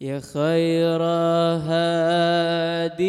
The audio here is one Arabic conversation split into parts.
يا خير هادي.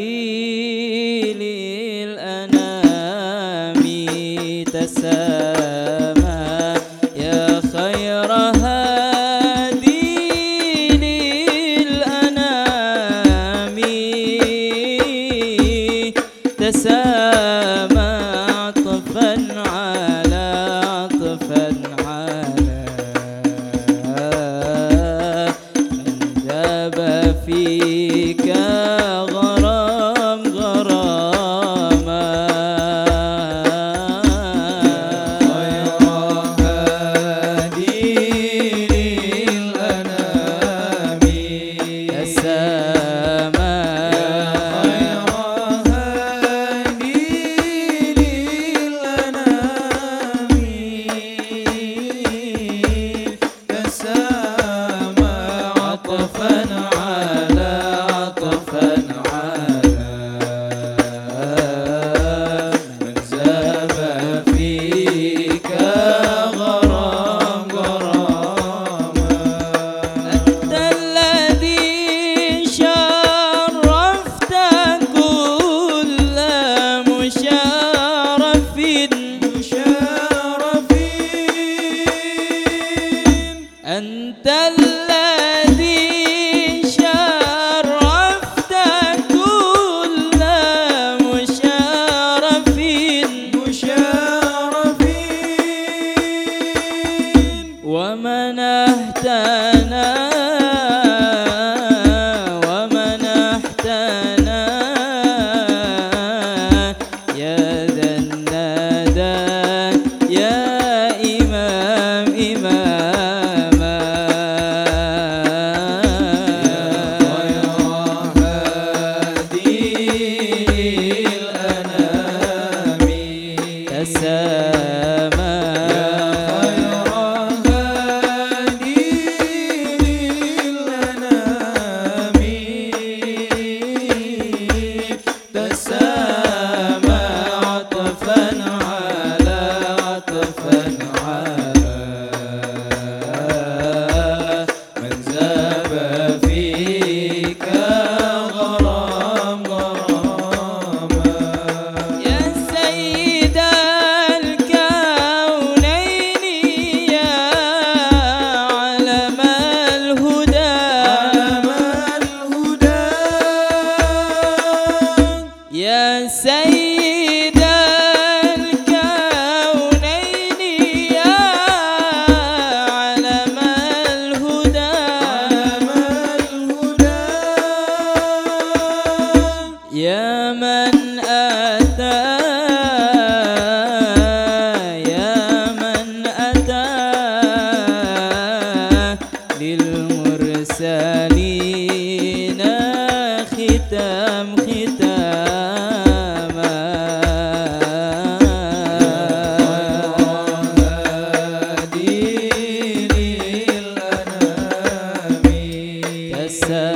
تسامى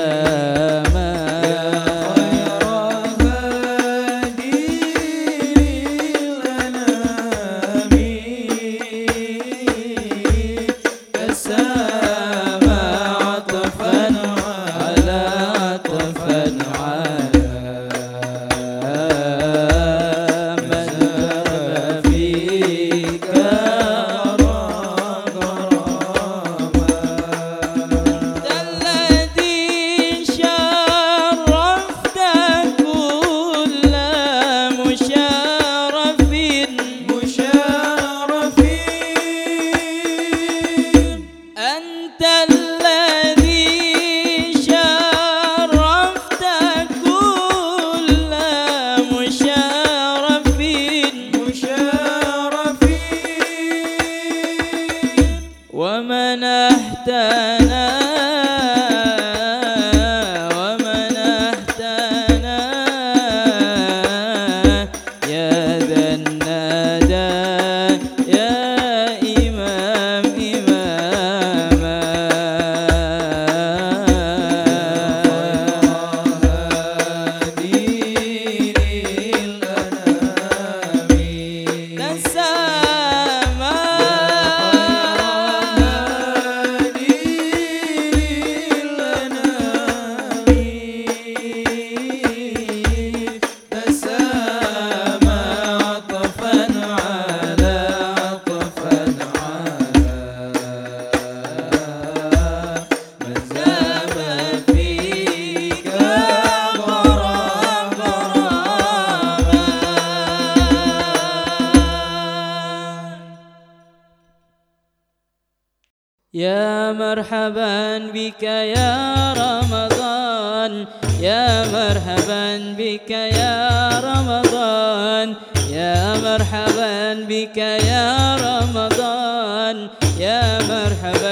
يا مرحبا بك يا رمضان. يا مرحبا بك يا رمضان. يا مرحبا بك يا رمضان. يا مرحبا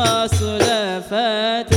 وصلفات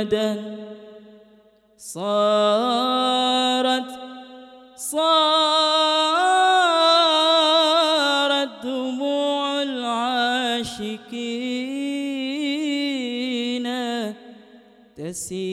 محمدا صارت صارت دموع العاشقين تسيل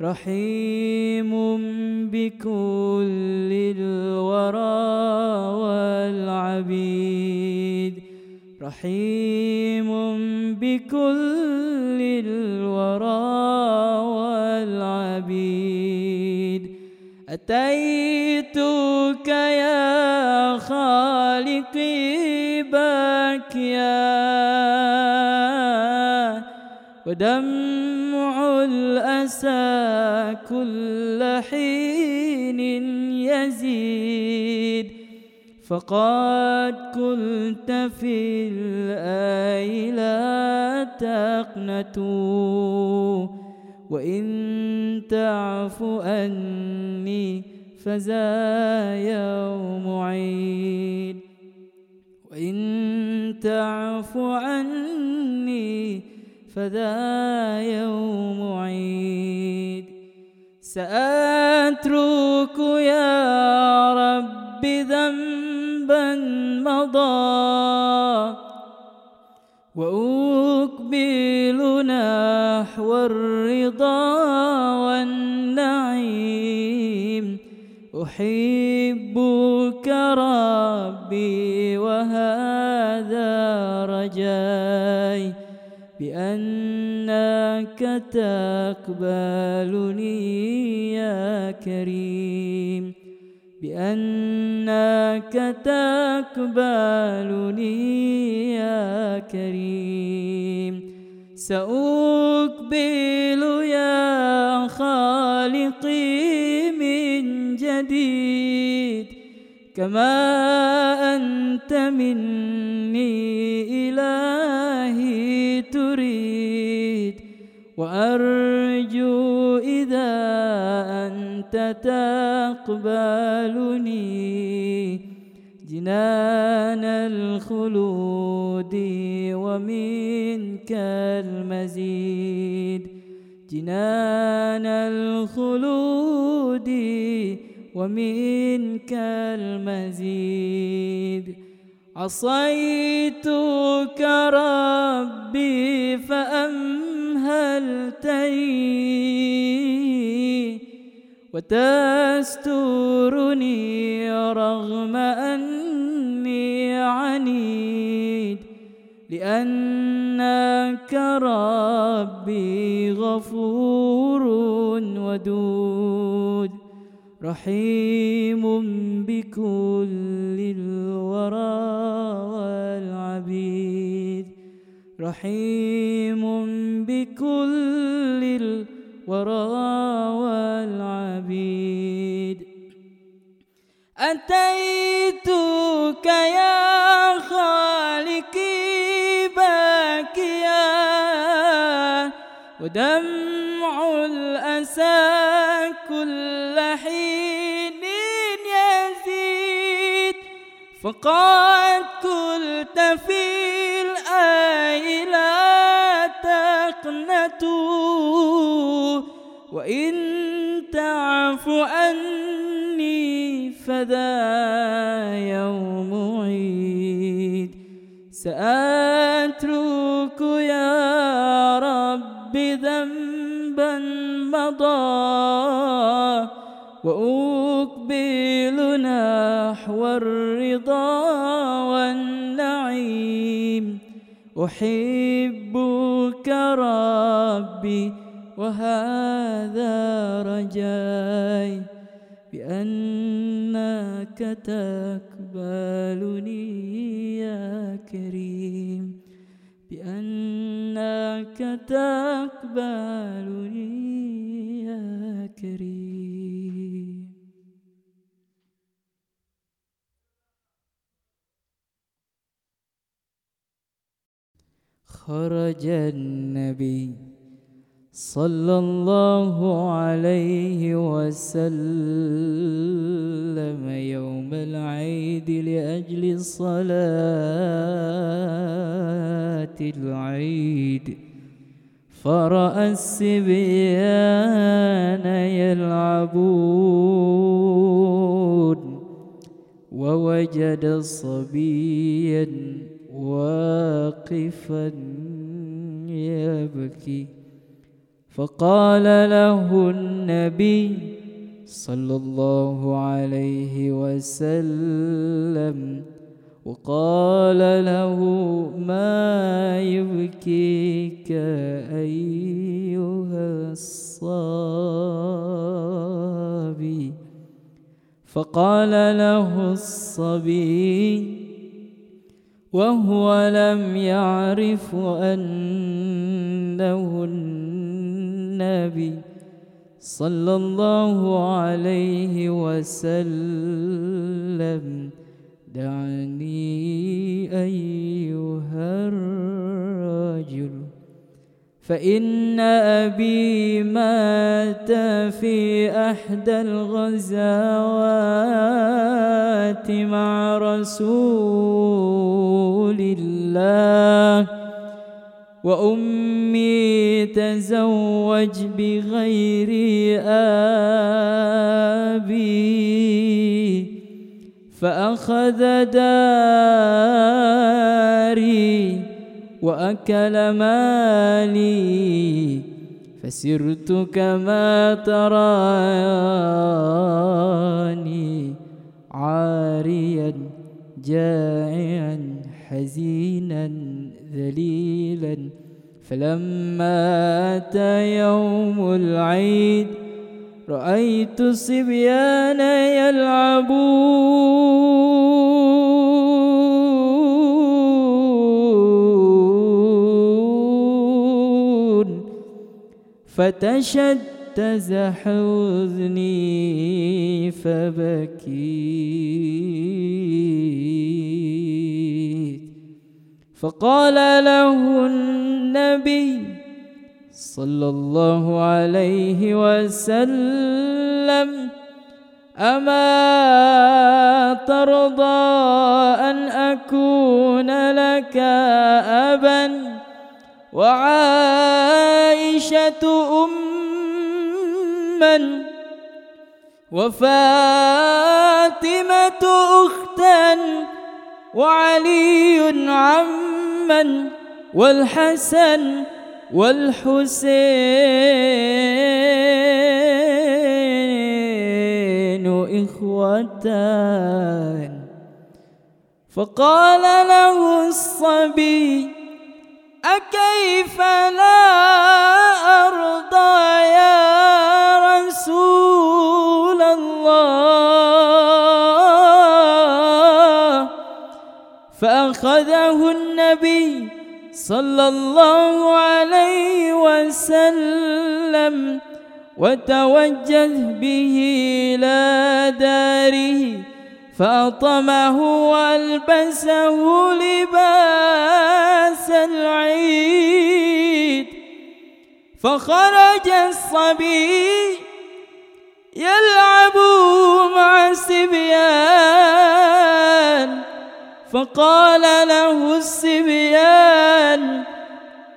رحيم بكل الورى والعبيد. رحيم بكل الورى والعبيد. أتيتك يا خالقي باكيا. ودم الأسى كل حين يزيد. فقد قلت في الآي لا تقنت وإن تعفو أني فذا يوم عيد. وإن تعفو عني فذا يوم عيد. سأترك يا رب ذنبا مضى. وأقبل نحو الرضا والنعيم. أحبك ربي وهذا رجاي بأنك تقبلني يا كريم. بأنك تقبلني يا كريم. سأقبل يا خالقي من جديد. كما أنت مني إلهي تريد وأرجو إذا أنت تقبلني جنان الخلود ومنك المزيد جنان الخلود ومنك المزيد. عصيتك ربي فأمهلتني وتسترني رغم أني عنيد. لأنك ربي غفور ودود. رحيم بكل الورى والعبيد. رحيم بكل الورى والعبيد. أتيتك يا خالقي باكيا. ودمع الأسى فقد قلت في الآي لا تقنطوا وإن تعف عني فذا يوم عيد. سأترك نحو الرضا والنعيم. أحبك ربي وهذا رجاي بأنك تقبلني يا كريم. بأنك تقبلني يا كريم. خرج النبي صلى الله عليه وسلم يوم العيد لأجل صلاة العيد. فرأى السبيان يلعبون ووجد صبيا واقفا يبكي. فقال له النبي صلى الله عليه وسلم وقال له ما يبكيك أيها الصبي؟ فقال له الصبي وهو لم يعرف أنه النبي صلى الله عليه وسلم. دعني أيها الرجل. فإن أبي مات في أحدى الغزوات مع رسول الله وأمي تزوج بغير أبي فأخذ داري وأكل مالي فسرت كما تراني عاريا جائعا حزينا ذليلا. فلما أتى يوم العيد رأيت الصبيان يلعبون. فتشتز حزني فبكيت. فقال له النبي صلى الله عليه وسلم أما ترضى أن أكون لك أبا؟ وعائشة أما وفاتمة أختا وعلي عما والحسن والحسين إخوتان. فقال له الصبي أكيف لا أرضى يا رسول الله؟ فأخذه النبي صلى الله عليه وسلم وتوجه به إلى داره فأطمه وألبسه لباس العيد فخرج الصبي يلعب مع الصبيان فقال له الصبيان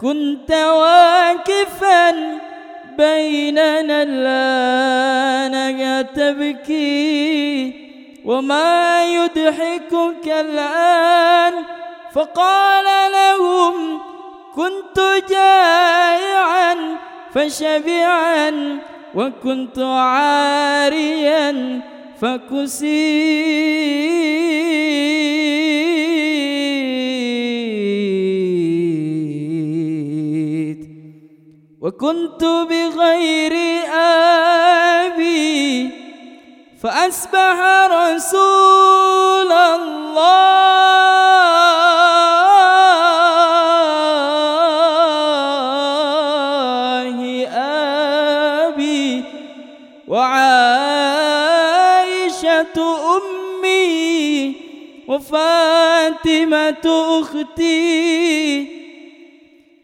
كنت واقفا بيننا الآن تبكي وما يضحكك الآن فقال لهم كنت جائعا فشبعا وكنت عاريا فكسيت وكنت بغير أبي فأصبح رسول الله أبي وعائشة أمي وفاتمة أختي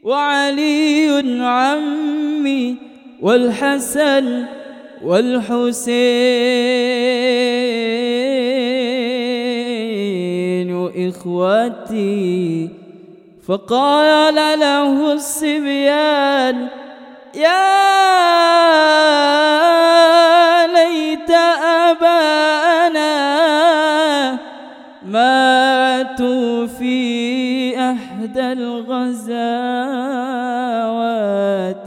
وعلي عمي والحسن والحسين إخوتي فقال له الصبيان يا ليت أبانا ماتوا في أحدى الغزوات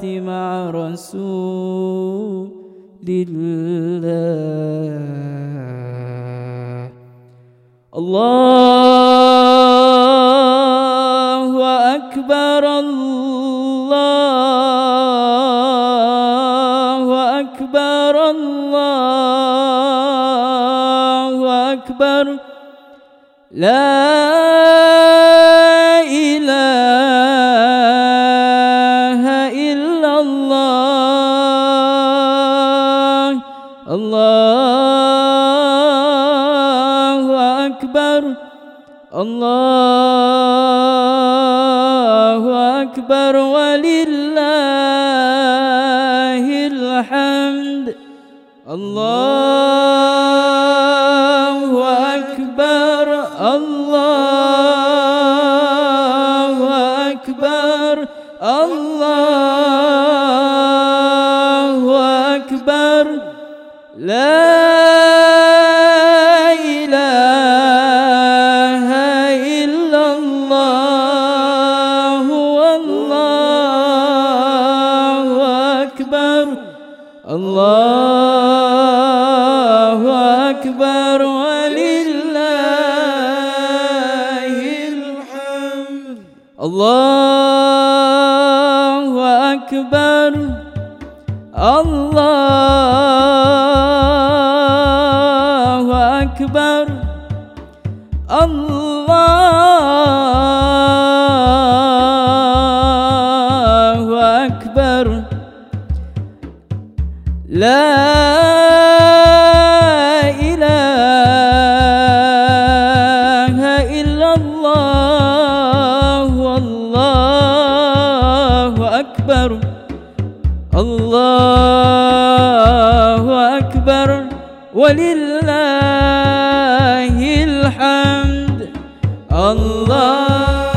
مع رسول الله. الله أكبر الله أكبر الله أكبر. لا Allah.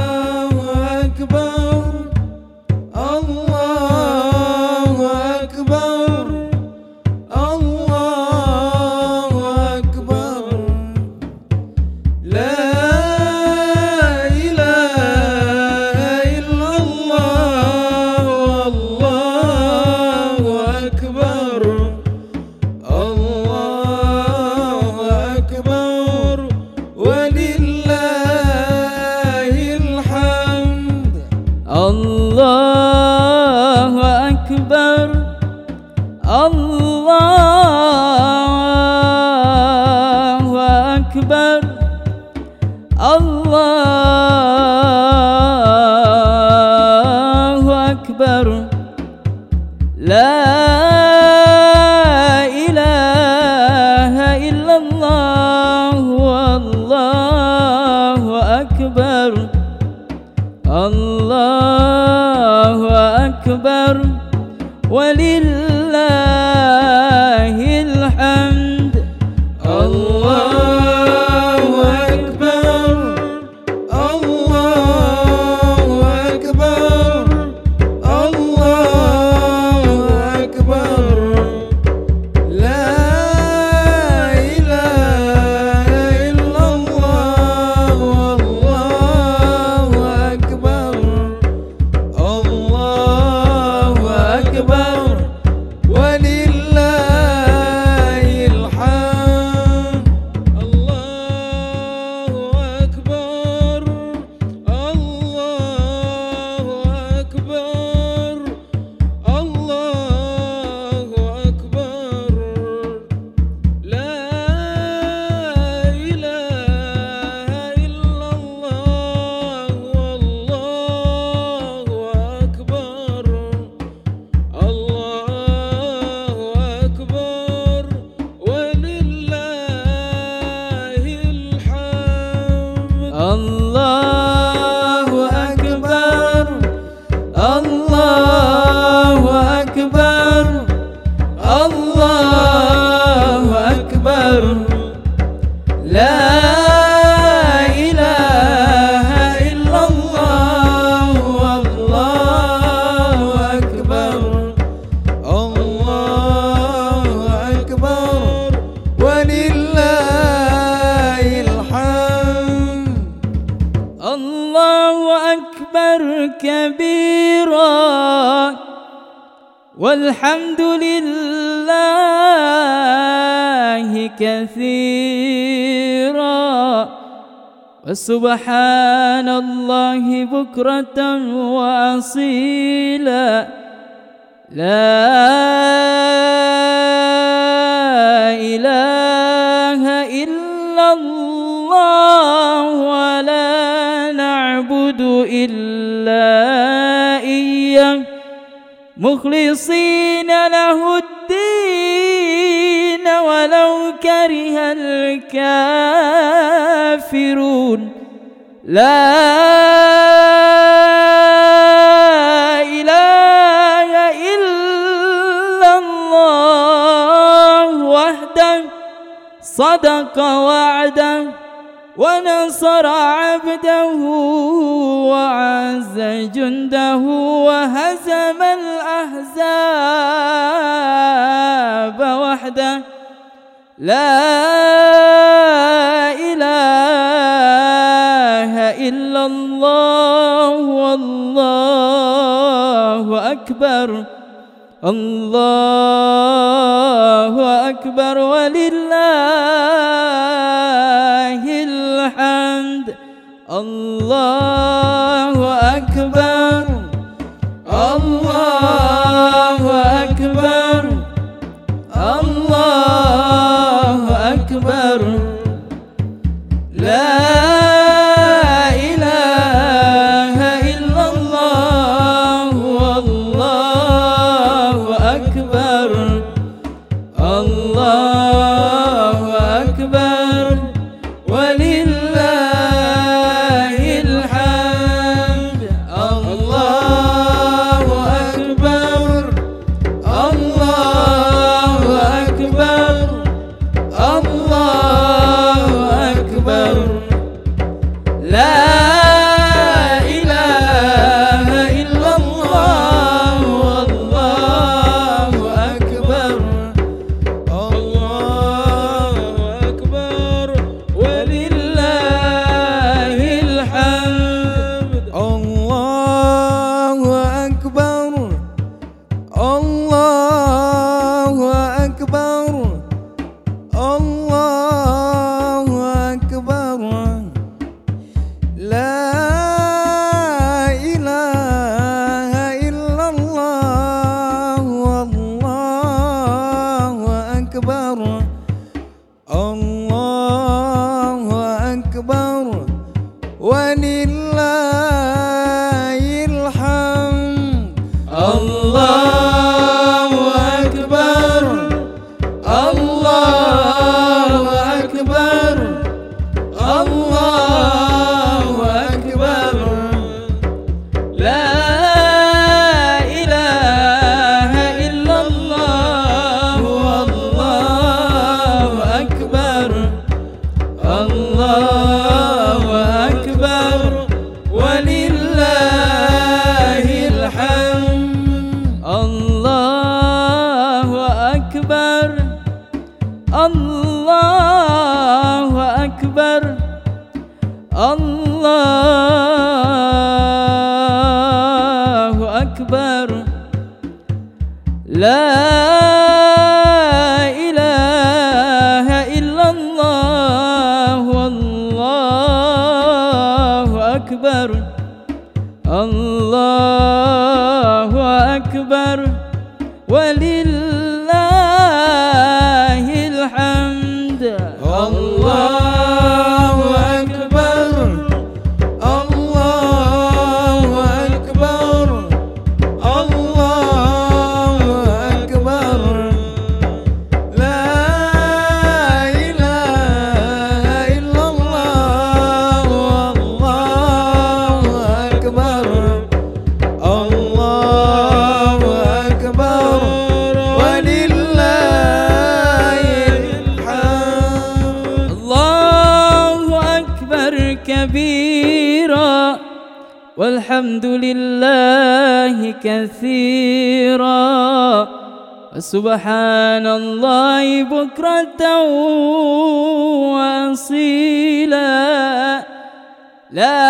فسبحان الله بكرة وأصيلا. لا إله إلا الله ولا نعبد إلا إياه. مخلصين له الدين ولو كره الكافرون. لا إله إلا الله وحده صدق وعده ونصر عبده وعز جنده وهزم الأحزاب وحده لا إلا الله والله أكبر الله أكبر ولله الحمد الله أكبر الله وسبحان الله بكرة وأصيلا. لا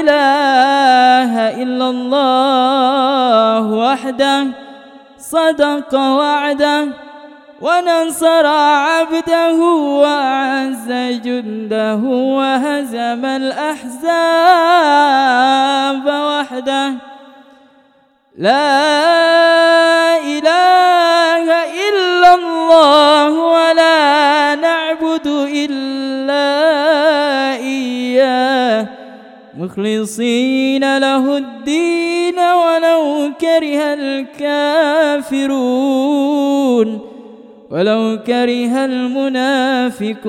إله إلا الله وحده صدق وعده ونصر عبده وأعز جنده وهزم الأحزاب وحده. لا إله إلا الله ولا نعبد إلا إياه. مخلصين له الدين ولو كره الكافرون. ولو كره المنافقون.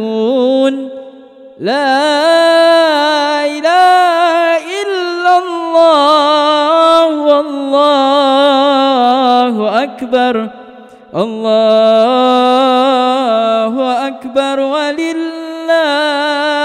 لا إله إلا الله. والله أكبر. الله أكبر ولله